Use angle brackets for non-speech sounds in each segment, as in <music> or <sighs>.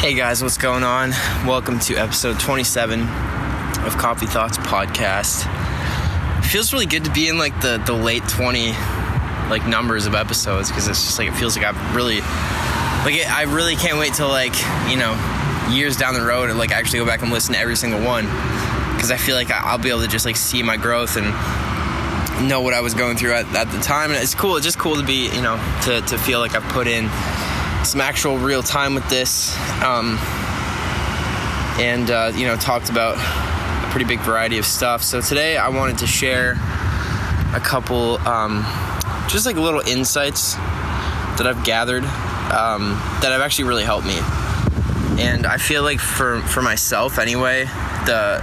Hey guys, what's going on? Welcome to episode 27 of Coffee Thoughts podcast. Feels really good to be in like the the late 20 like numbers of episodes because it's just like it feels like I've really like it, I really can't wait till like you know years down the road and like actually go back and listen to every single one because I feel like I'll be able to just like see my growth and know what I was going through at, at the time and it's cool it's just cool to be you know to, to feel like I've put in some actual real time with this, um, and uh, you know talked about a pretty big variety of stuff. So today I wanted to share a couple, um, just like little insights that I've gathered um, that have actually really helped me. And I feel like for for myself anyway, the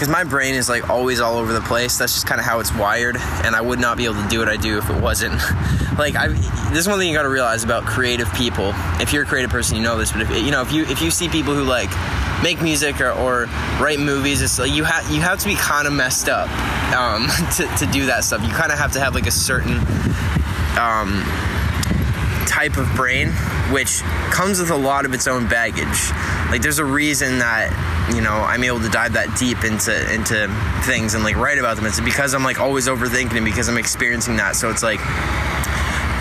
because my brain is like always all over the place. That's just kind of how it's wired, and I would not be able to do what I do if it wasn't. <laughs> like I, this is one thing you got to realize about creative people. If you're a creative person, you know this. But if you know if you if you see people who like make music or, or write movies, it's like you have you have to be kind of messed up um, <laughs> to to do that stuff. You kind of have to have like a certain um, type of brain, which comes with a lot of its own baggage. Like there's a reason that you know I'm able to dive that deep into into things and like write about them. It's because I'm like always overthinking and because I'm experiencing that. So it's like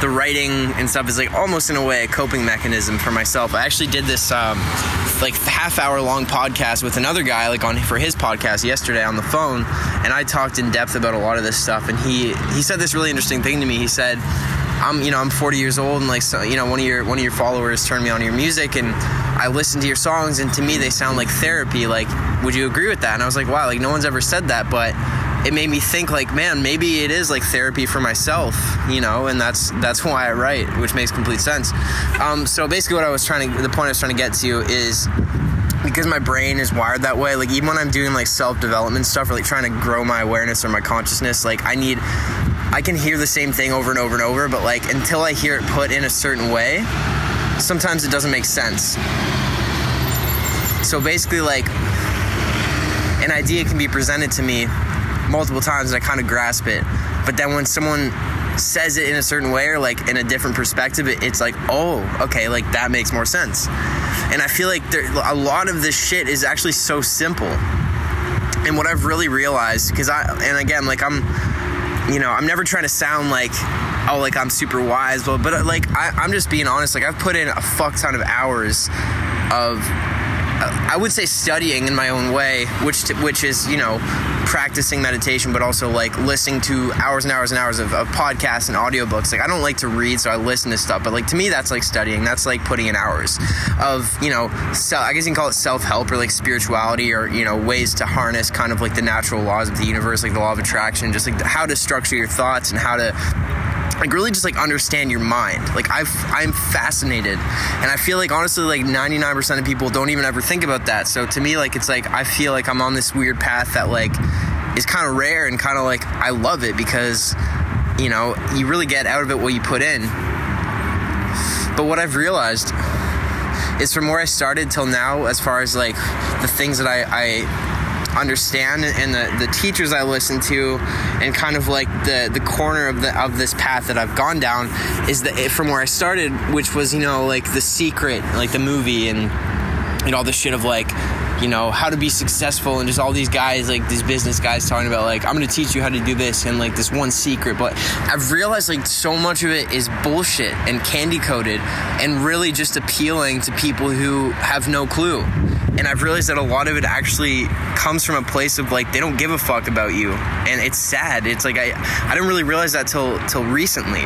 the writing and stuff is like almost in a way a coping mechanism for myself. I actually did this um, like half hour long podcast with another guy like on for his podcast yesterday on the phone, and I talked in depth about a lot of this stuff. And he he said this really interesting thing to me. He said. I'm, you know, I'm 40 years old, and like, so, you know, one of your one of your followers turned me on to your music, and I listened to your songs, and to me, they sound like therapy. Like, would you agree with that? And I was like, wow, like no one's ever said that, but it made me think like man maybe it is like therapy for myself you know and that's that's why i write which makes complete sense um, so basically what i was trying to the point i was trying to get to is because my brain is wired that way like even when i'm doing like self-development stuff or like trying to grow my awareness or my consciousness like i need i can hear the same thing over and over and over but like until i hear it put in a certain way sometimes it doesn't make sense so basically like an idea can be presented to me multiple times and I kind of grasp it. But then when someone says it in a certain way or like in a different perspective, it, it's like, oh, okay, like that makes more sense. And I feel like there, a lot of this shit is actually so simple. And what I've really realized, because I, and again, like I'm, you know, I'm never trying to sound like, oh, like I'm super wise, but, but like I, I'm just being honest. Like I've put in a fuck ton of hours of I would say studying in my own way, which which is you know practicing meditation, but also like listening to hours and hours and hours of, of podcasts and audiobooks. Like I don't like to read, so I listen to stuff. But like to me, that's like studying. That's like putting in hours of you know, so, I guess you can call it self help or like spirituality or you know ways to harness kind of like the natural laws of the universe, like the law of attraction, just like how to structure your thoughts and how to like really just like understand your mind. Like i i'm fascinated. And i feel like honestly like 99% of people don't even ever think about that. So to me like it's like i feel like i'm on this weird path that like is kind of rare and kind of like i love it because you know you really get out of it what you put in. But what i've realized is from where i started till now as far as like the things that i i understand and the, the teachers I listen to and kind of like the the corner of the of this path that I've gone down is that from where I started which was you know like the secret like the movie and know all the shit of like you know how to be successful and just all these guys like these business guys talking about like i'm gonna teach you how to do this and like this one secret. But i've realized like so much of it is bullshit and candy coated and really just appealing to people who have no clue. And i've realized that a lot of it actually comes from a place of like they don't give a fuck about you. And it's sad. It's like i i didn't really realize that till till recently.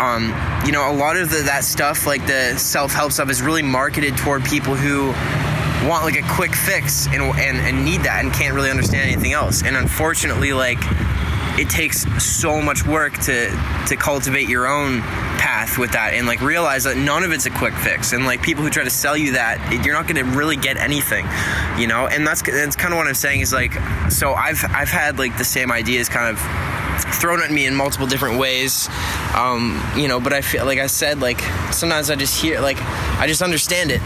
Um, you know, a lot of the, that stuff, like the self help stuff, is really marketed toward people who want like a quick fix and, and, and need that and can't really understand anything else. And unfortunately, like it takes so much work to to cultivate your own path with that and like realize that none of it's a quick fix. And like people who try to sell you that you're not going to really get anything you know? And that's that's kind of what i'm saying is like so i've i've had like the same ideas kind of thrown at me in multiple different ways um, you know but i feel like i said like sometimes i just hear like i just understand it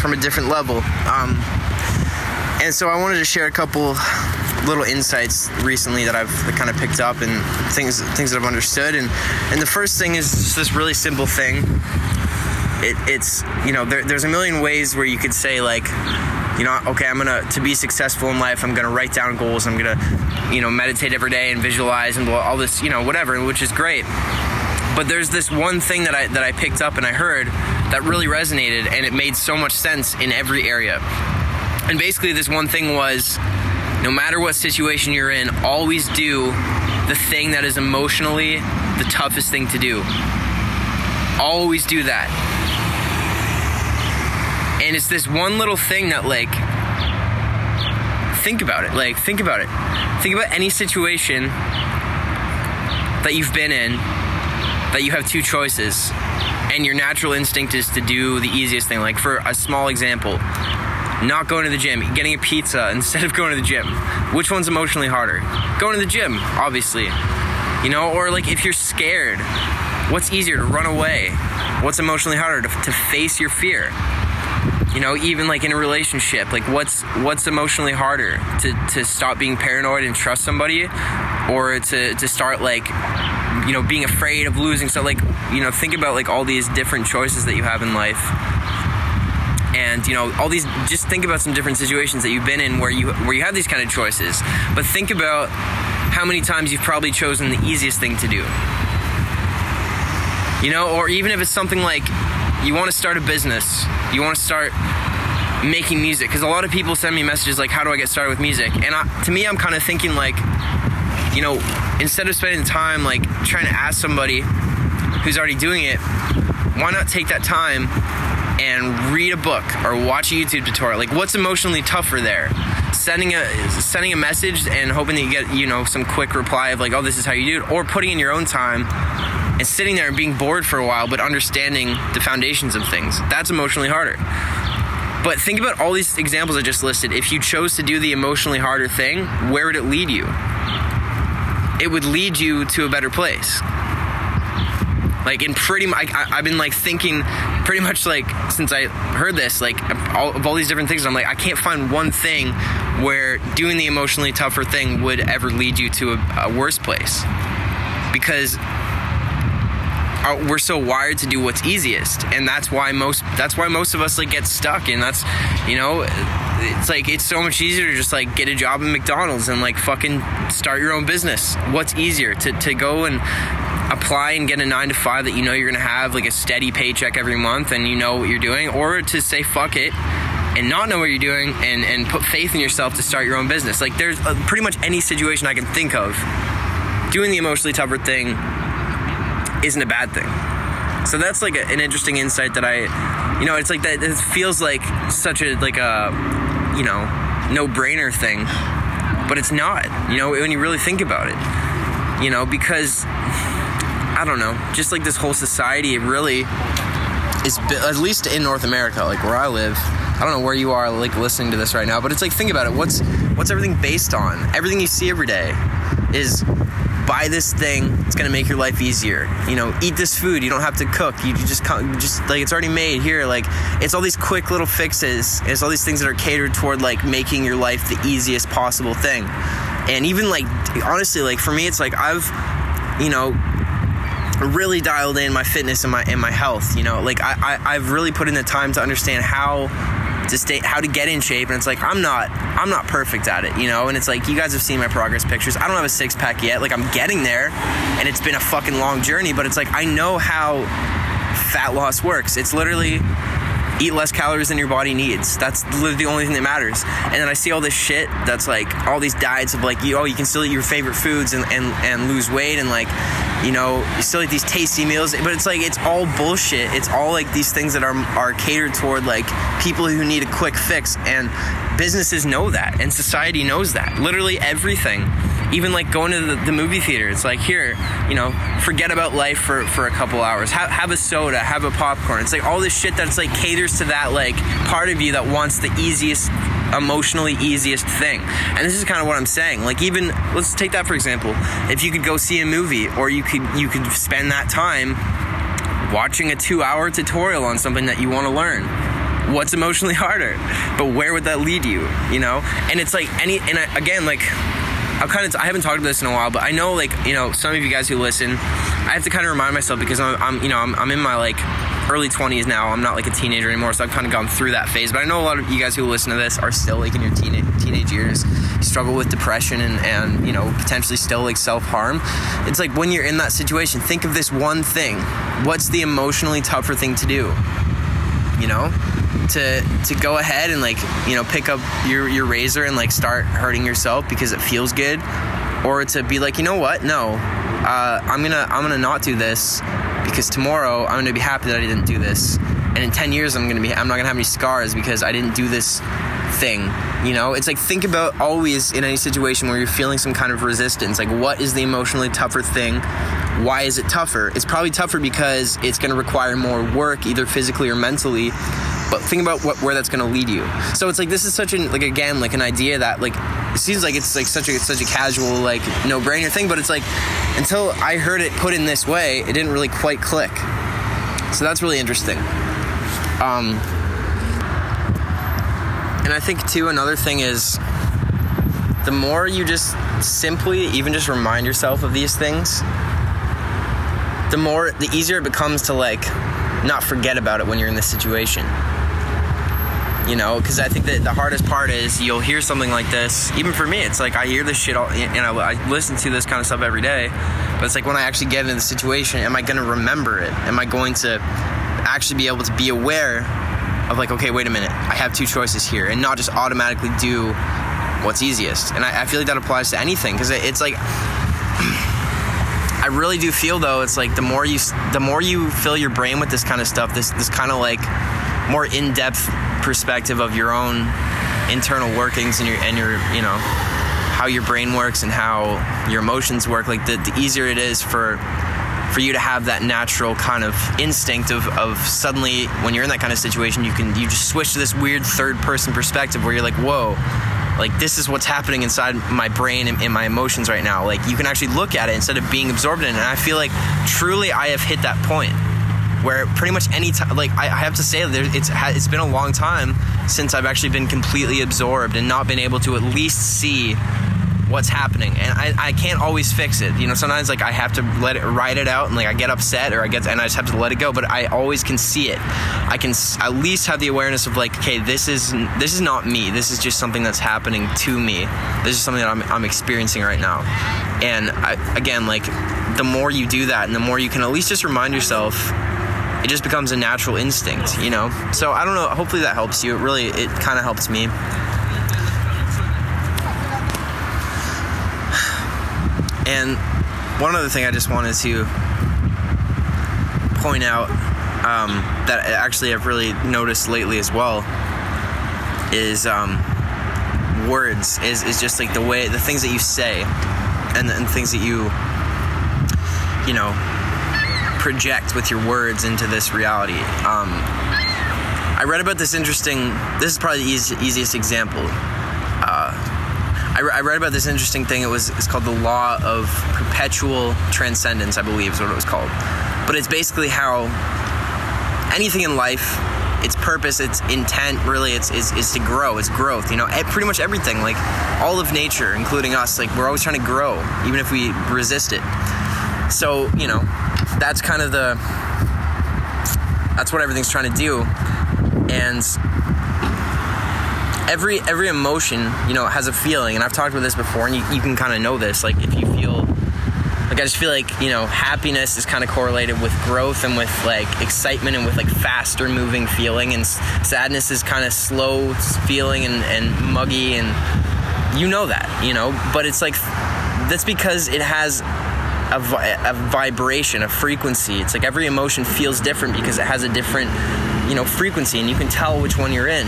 from a different level. Um, and so I wanted to share a couple little insights recently that I've kind of picked up and things things that I've understood. And and the first thing is this really simple thing it, it's you know there, there's a million ways where you could say like you know okay i'm gonna to be successful in life i'm gonna write down goals i'm gonna you know meditate every day and visualize and all this you know whatever which is great but there's this one thing that i that i picked up and i heard that really resonated and it made so much sense in every area. And basically this one thing was no matter what situation you're in always do the thing that is emotionally the toughest thing to do. Always do that. And it's this one little thing that like think about it. Like think about it. Think about any situation that you've been in that you have two choices and your natural instinct is to do the easiest thing. Like for a small example not going to the gym getting a pizza <laughs> instead of going to the gym. Which one's emotionally harder? Going to the gym obviously. You know or like if you're scared what's easier to run away? What's emotionally harder to, to face your fear? You know even like in a relationship like what's what's emotionally harder to to stop being paranoid and trust somebody or to to start like you know being afraid of losing. So like you know think about like all these different choices that you have in life. And you know all these just think about some different situations that you've been in where you where you have these kind of choices. But think about how many times you've probably chosen the easiest thing to do. You know or even if it's something like you want to start a business, you want to start making music, because a lot of people send me messages like, "How do I get started with music?" And I, to me, I'm kind of thinking like, you know, instead of spending time like trying to ask somebody who's already doing it, why not take that time and read a book or watch a YouTube tutorial? Like, what's emotionally tougher there? Sending a sending a message and hoping that you get you know some quick reply of like, "Oh, this is how you do it," or putting in your own time and sitting there and being bored for a while, but understanding the foundations of things. That's emotionally harder. But think about all these examples I just listed. If you chose to do the emotionally harder thing, where would it lead you? It would lead you to a better place. Like in pretty I, have been like thinking pretty much like since I heard this, like all, of all these different things. I'm like, I can't find one thing where doing the emotionally tougher thing would ever lead you to a, a worse place. Because are, we're so wired to do what's easiest, and that's why most that's why most of us like get stuck, and that's you know it's like it's so much easier to just like get a job at McDonald's and like fucking start your own business. What's easier to to go and apply and get a nine to five that you know you're gonna have like a steady paycheck every month and you know what you're doing, or to say fuck it and not know what you're doing and, and put faith in yourself to start your own business. Like there's uh, pretty much any situation I can think of. Doing the emotionally tougher thing isn't a bad thing. So that's like a, an interesting insight that I, you know, it's like that. It feels like such a like a, you know, no brainer thing, but it's not. You know, when you really think about it, you know, because I don't know, just like this whole society, it really is at least in North America, like where I live. I don't know where you are, like listening to this right now, but it's like think about it. What's what's everything based on? Everything you see every day is buy this thing it's to make your life easier. You know eat this food you don't have to cook you just just like it's already made here like it's all these quick little fixes it's all these things that are catered toward like making your life the easiest possible thing. And even like honestly like for me it's like i've you know really dialed in my fitness and my and my health you know? Like I, I i've really put in the time to understand how to stay how to get in shape and it's like i'm not i'm not perfect at it you know and it's like you guys have seen my progress pictures i don't have a six pack yet like i'm getting there and it's been a fucking long journey but it's like i know how fat loss works it's literally eat less calories than your body needs. That's the only thing that matters. And then I see all this shit that's like all these diets of like, you, oh, you can still eat your favorite foods and, and, and lose weight and like, you know, you still eat these tasty meals, but it's like it's all bullshit. It's all like these things that are are catered toward like people who need a quick fix, and businesses know that, and society knows that. Literally everything even like going to the, the, movie theater it's like here you know forget about life for, for a couple hours have, have a soda have a popcorn it's like all this shit that's like caters to that like part of you that wants the easiest emotionally easiest thing. And this is kind of what i'm saying. Like even let's take that for example. If you could go see a movie or you could you could spend that time watching a two hour tutorial on something that you want to learn. What's emotionally <laughs> harder? But where would that lead you you know? And it's like any and I, again like I'm kind of I haven't talked about this in a while, but I know like you know some of you guys who listen, I have to kind of remind myself because I'm, I'm you know I'm, I'm in my like early 20s now. I'm not like a teenager anymore, so I've kind of gone through that phase. But I know a lot of you guys who listen to this are still like in your teen- teenage years, struggle with depression and, and you know potentially still like self harm. It's like when you're in that situation, think of this one thing. What's the emotionally tougher thing to do? You know, to to go ahead and like you know pick up your your razor and like start hurting yourself because it feels good, or to be like you know what no uh, I'm gonna I'm gonna not do this because tomorrow I'm gonna be happy that I didn't do this, and in 10 years I'm gonna be I'm not gonna have any scars because I didn't do this thing. You know, it's like think about always in any situation where you're feeling some kind of resistance. Like, what is the emotionally tougher thing? Why is it tougher? It's probably tougher because it's going to require more work, either physically or mentally. But think about what, where that's going to lead you. So it's like this is such an like again like an idea that like it seems like it's like such a such a casual like no brainer thing, but it's like until I heard it put in this way, it didn't really quite click. So that's really interesting. Um, and I think too another thing is the more you just simply even just remind yourself of these things, the more the easier it becomes to like not forget about it when you're in this situation. You know, because I think that the hardest part is you'll hear something like this. Even for me, it's like I hear this shit all, and I, I listen to this kind of stuff every day. But it's like when I actually get into the situation, am I going to remember it? Am I going to actually be able to be aware of like, okay, wait a minute, I have two choices here, and not just automatically do what's easiest. And I, I feel like that applies to anything because it, it's like. <clears throat> I really do feel though it's like the more you the more you fill your brain with this kind of stuff, this this kind of like more in-depth perspective of your own internal workings and your and your you know how your brain works and how your emotions work. Like the, the easier it is for for you to have that natural kind of instinct of, of suddenly when you're in that kind of situation you can you just switch to this weird third person perspective where you're like whoa like this is what's happening inside my brain and, and my emotions right now like you can actually look at it instead of being absorbed in it and i feel like truly i have hit that point where pretty much any time like i have to say that it's it's been a long time since i've actually been completely absorbed and not been able to at least see what's happening. And I, I can't always fix it. You know sometimes like i have to let it write it out and like i get upset or i get and i just have to let it go but i always can see it. I can at least have the awareness of like okay this is this is not me. This is just something that's happening to me. This is something that i'm, I'm experiencing right now. And I, again like the more you do that and the more you can at least just remind yourself it just becomes a natural instinct you know? So i don't know hopefully that helps you. It really it kind of helps me. And one other thing I just wanted to point out um, that actually I've really noticed lately as well is um, words is, is just like the way the things that you say and, and things that you you know project with your words into this reality um, I read about this interesting this is probably the easy, easiest example I, re- I, read about this interesting thing. It was it's called the law of perpetual transcendence, I believe is what it was called. But it's basically how anything in life, its purpose, its intent, really, it's is, is to grow. It's growth. You know, pretty much everything, like all of nature, including us, like we're always trying to grow, even if we resist it. So you know, that's kind of the that's what everything's trying to do, and every every emotion, you know, has a feeling, and I've talked about this before, and you, you can kind of know this. Like if you feel like I just feel like you know happiness is kind of correlated with growth and with like excitement and with like faster moving feeling, and sadness is kind of slow feeling and, and muggy, and you know that, you know. But it's like that's because it has a, a vibration, a frequency. It's like every emotion feels different because it has a different, you know, frequency, and you can tell which one you're in.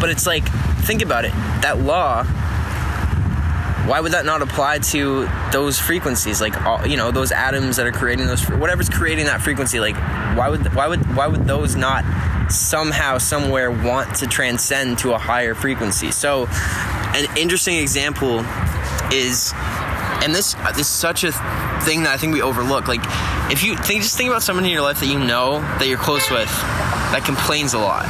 But it's like, think about it. That law, why would that not apply to those frequencies? Like, all, you know, those atoms that are creating those, whatever's creating that frequency. Like, why would, why would, why would those not somehow, somewhere want to transcend to a higher frequency? So, an interesting example is and this this is such a thing that I think we overlook. Like, if you think, just think about someone in your life that you know that you're close with that complains a lot.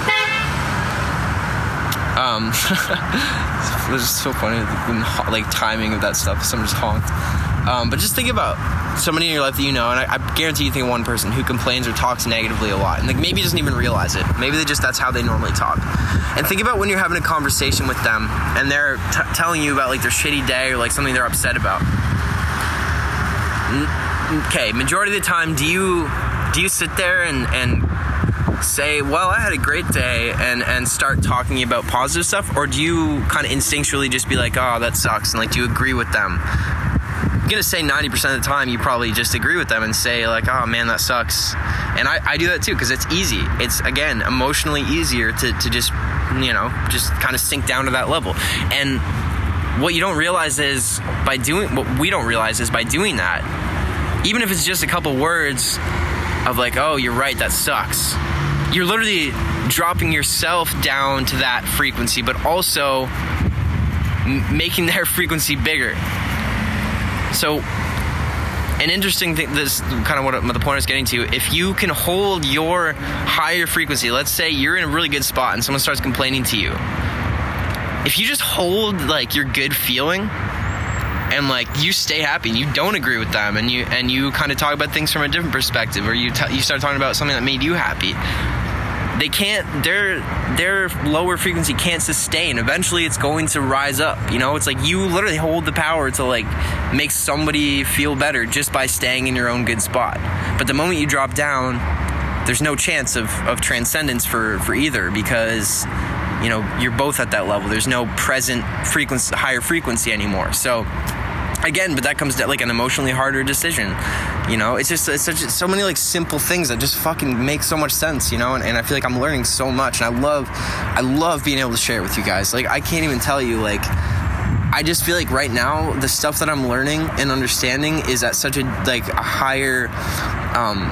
Um, it was just so funny, the, like timing of that stuff. Someone just honked. Um, but just think about somebody in your life that you know, and I, I, guarantee you think one person who complains or talks negatively a lot, and like maybe doesn't even realize it. Maybe they just that's how they normally talk. And think about when you're having a conversation with them, and they're t- telling you about like their shitty day or like something they're upset about. Okay, majority of the time, do you do you sit there and and say, well, I had a great day and, and start talking about positive stuff? Or do you kind of instinctually just be like, oh, that sucks? And like, do you agree with them? Gonna say 90% of the time you probably just agree with them and say like oh man that sucks. And I, I do that too because it's easy. It's again emotionally easier to, to just you know just kind of sink down to that level. And what you don't realize is by doing what we don't realize is by doing that even if it's just a couple words of like oh you're right that sucks you're literally dropping yourself down to that frequency, but also m- making <laughs> their frequency bigger. So, an interesting thing, this kind of what the point is getting to, if you can hold your higher frequency, let's say you're in a really good spot and someone starts complaining to you, if you just hold like your good feeling and like you stay happy and you don't agree with them and you and you kind of talk about things from a different perspective or you t- you start talking about something that made you happy they can't their their lower frequency can't sustain. Eventually it's going to rise up you know? It's like you literally hold the power to like make somebody feel better just by staying in your own good spot. But the moment you drop down there's no chance of, of transcendence for for either because you know you're both at that level. There's no present frequency higher frequency anymore. So again, but that comes to like an emotionally harder decision. You know, it's just it's such so many like simple things that just fucking make so much sense. You know, and, and I feel like I'm learning so much, and I love I love being able to share it with you guys. Like I can't even tell you like. I just feel like right now the stuff that I'm learning and understanding is at such a like a higher um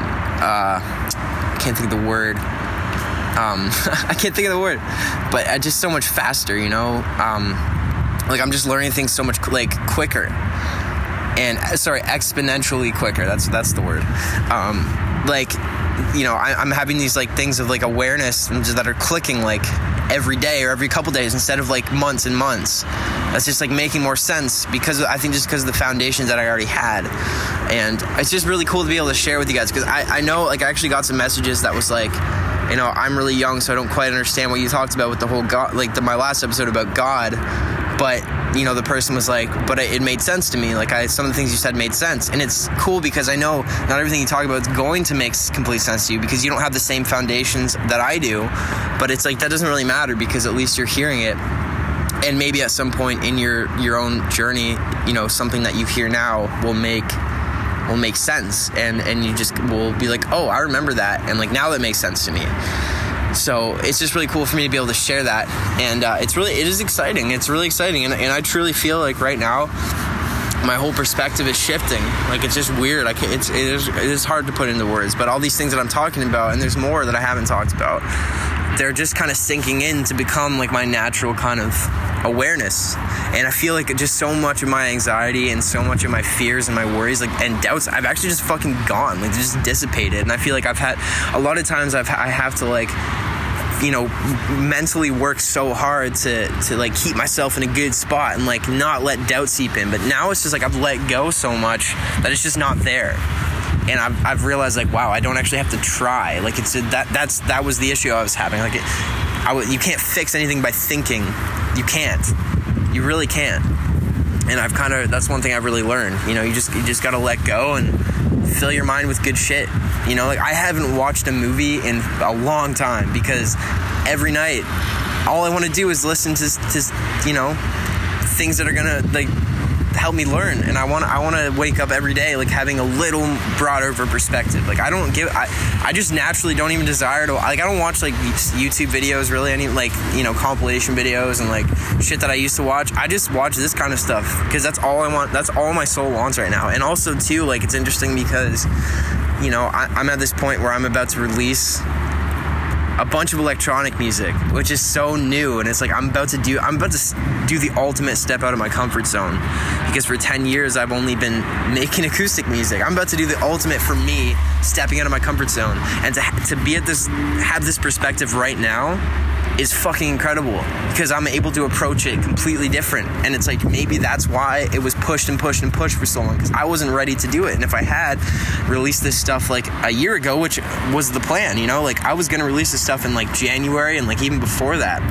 uh I can't think of the word um <laughs> I can't think of the word but uh, just so much faster you know um like I'm just learning things so much like quicker. And uh, sorry exponentially quicker. That's that's the word. Um, like you know I, am having these like things of like awareness that are clicking like every day or every couple days instead of like months and months. That's just like making more sense because i think just because of the foundations that i already had. And it's just really cool to be able to share with you guys because I, I know like i actually got some messages that was like you know i'm really young so i don't quite understand what you talked about with the whole god like the, my last episode about god but you know the person was like but it made sense to me. Like I, some of the things you said made sense. And it's cool because i know not everything you talk about is going to make complete sense to you because you don't have the same foundations that i do. But it's like that doesn't really matter because at least you're hearing it. And maybe at some point in your your own journey you know something that you hear now will make will make sense. And and you just will be like oh i remember that. And like now that makes sense to me so it's just really cool for me to be able to share that, and uh, it's really it is exciting. It's really exciting, and, and I truly feel like right now my whole perspective is shifting. Like it's just weird. Like it's it is, it is hard to put into words, but all these things that I'm talking about, and there's more that I haven't talked about. They're just kind of sinking in to become like my natural kind of awareness. And I feel like just so much of my anxiety and so much of my fears and my worries like and doubts, I've actually just fucking gone, like just dissipated. And I feel like I've had a lot of times I've I have to like you know mentally work so hard to to like keep myself in a good spot and like not let doubt seep in but now it's just like i've let go so much that it's just not there and I've, I've realized like wow i don't actually have to try. Like it's a, that that's that was the issue i was having. Like it, you can't fix anything by thinking. You can't. You really can't. And i've kind of that's one thing i've really learned. You know you just you just gotta let go and fill your mind with good shit. You know, like I haven't watched a movie in a long time because every night all I want to do is listen to, to you know things that are gonna like help me learn and i want i want to wake up every day like having a little broader perspective. Like i don't give i i just naturally don't even desire to like i don't watch like youtube videos really any like you know compilation videos and like shit that i used to watch. I just watch this kind of stuff because that's all i want that's all my soul wants right now. And also too like it's interesting because you know, I, I'm at this point where I'm about to release a bunch of electronic music, which is so new, and it's like I'm about to do I'm about to do the ultimate step out of my comfort zone because for 10 years I've only been making <laughs> acoustic music. I'm about to do the ultimate for me, stepping out of my comfort zone, and to to be at this have this perspective right now is fucking incredible because I'm able to approach it completely different. And it's like maybe that's why it was pushed and pushed and pushed for so long because I wasn't ready to do it. And if I had released this stuff like a year ago, which was the plan, you know, like I was gonna release this stuff in like January and like even before that,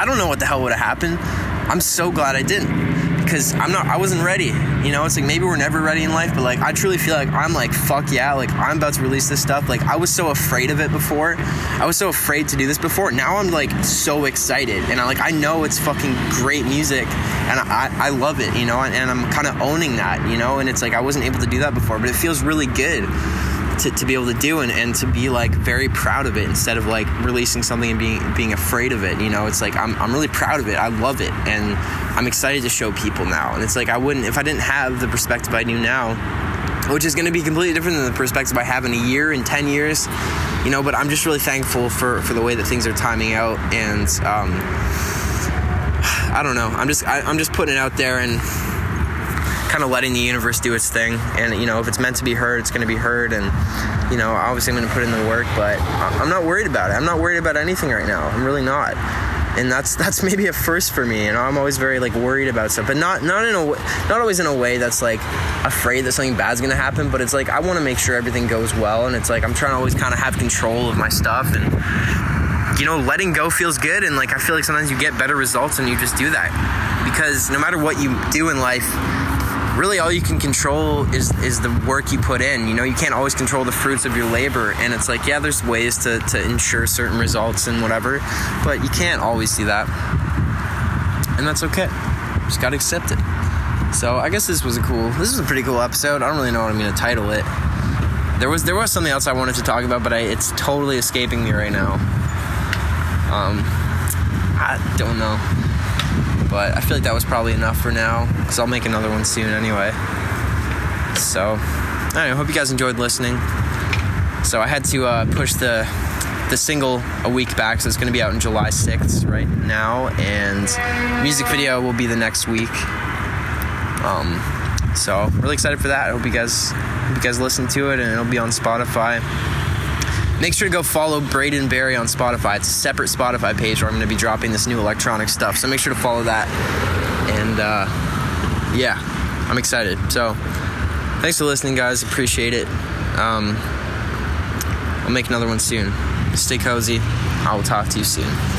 I don't know what the hell would have happened. I'm so glad I didn't because I'm not I wasn't ready. You know, it's like maybe we're never ready in life, but like I truly feel like I'm like fuck yeah, like I'm about to release this stuff. Like I was so afraid of it before. I was so afraid to do this before. Now I'm like so excited and I like I know it's fucking great music and I I love it, you know, and, and I'm kind of owning that, you know, and it's like I wasn't able to do that before, but it feels really good to, to be able to do and, and to be like very proud of it instead of like releasing something and being being afraid of it you know? It's like I'm, I'm really proud of it. I love it. And I'm excited to show people now. And it's like I wouldn't if I didn't have the perspective I do now which is going to be completely different than the perspective I have in a year in 10 years you know? But I'm just really thankful for for the way that things are timing out and um, <sighs> I don't know. I'm just I, I'm just putting it out there and kind of letting the universe do its thing. And you know, if it's meant to be heard, it's going to be heard. And you know, obviously, I'm going to put in the work, but I'm not worried about it. I'm not worried about anything right now. I'm really not. And that's <laughs> that's maybe a first for me. Know, I'm always very like worried about stuff, but not not in a not always in a way that's like afraid that something bad's going to happen. But it's like I want to make sure everything goes well, and it's like I'm trying to always kind of have control of my stuff and you know, letting go feels good. And like, I feel like sometimes you get better results and you just do that. Because no matter what you do in life, really all you can control is is the work you put in. You know, you can't always control the fruits of your labor, and it's like yeah, there's ways to to ensure certain results and whatever, but you can't always see that, and that's okay. Just gotta accept it. So I guess this was a cool. This was a pretty cool episode. I don't really know what I'm gonna title it. There was there was something else I wanted to talk about, but I, it's totally escaping me right now. Um, I don't know. But I feel like that was probably enough for now because I'll make another one soon anyway. So, I hope you guys enjoyed listening. So I had to uh, push the the single a week back, so it's going to be out in July 6th right now, and music video will be the next week. Um, so really excited for that. I hope you guys hope you guys listen to it, and it'll be on Spotify. Make sure to go follow Braden Berry on Spotify. It's a separate Spotify page where I'm going to be dropping this new electronic stuff. So make sure to follow that. And uh, yeah, I'm excited. So thanks for listening, guys. Appreciate it. Um, I'll make another one soon. Stay cozy. I will talk to you soon.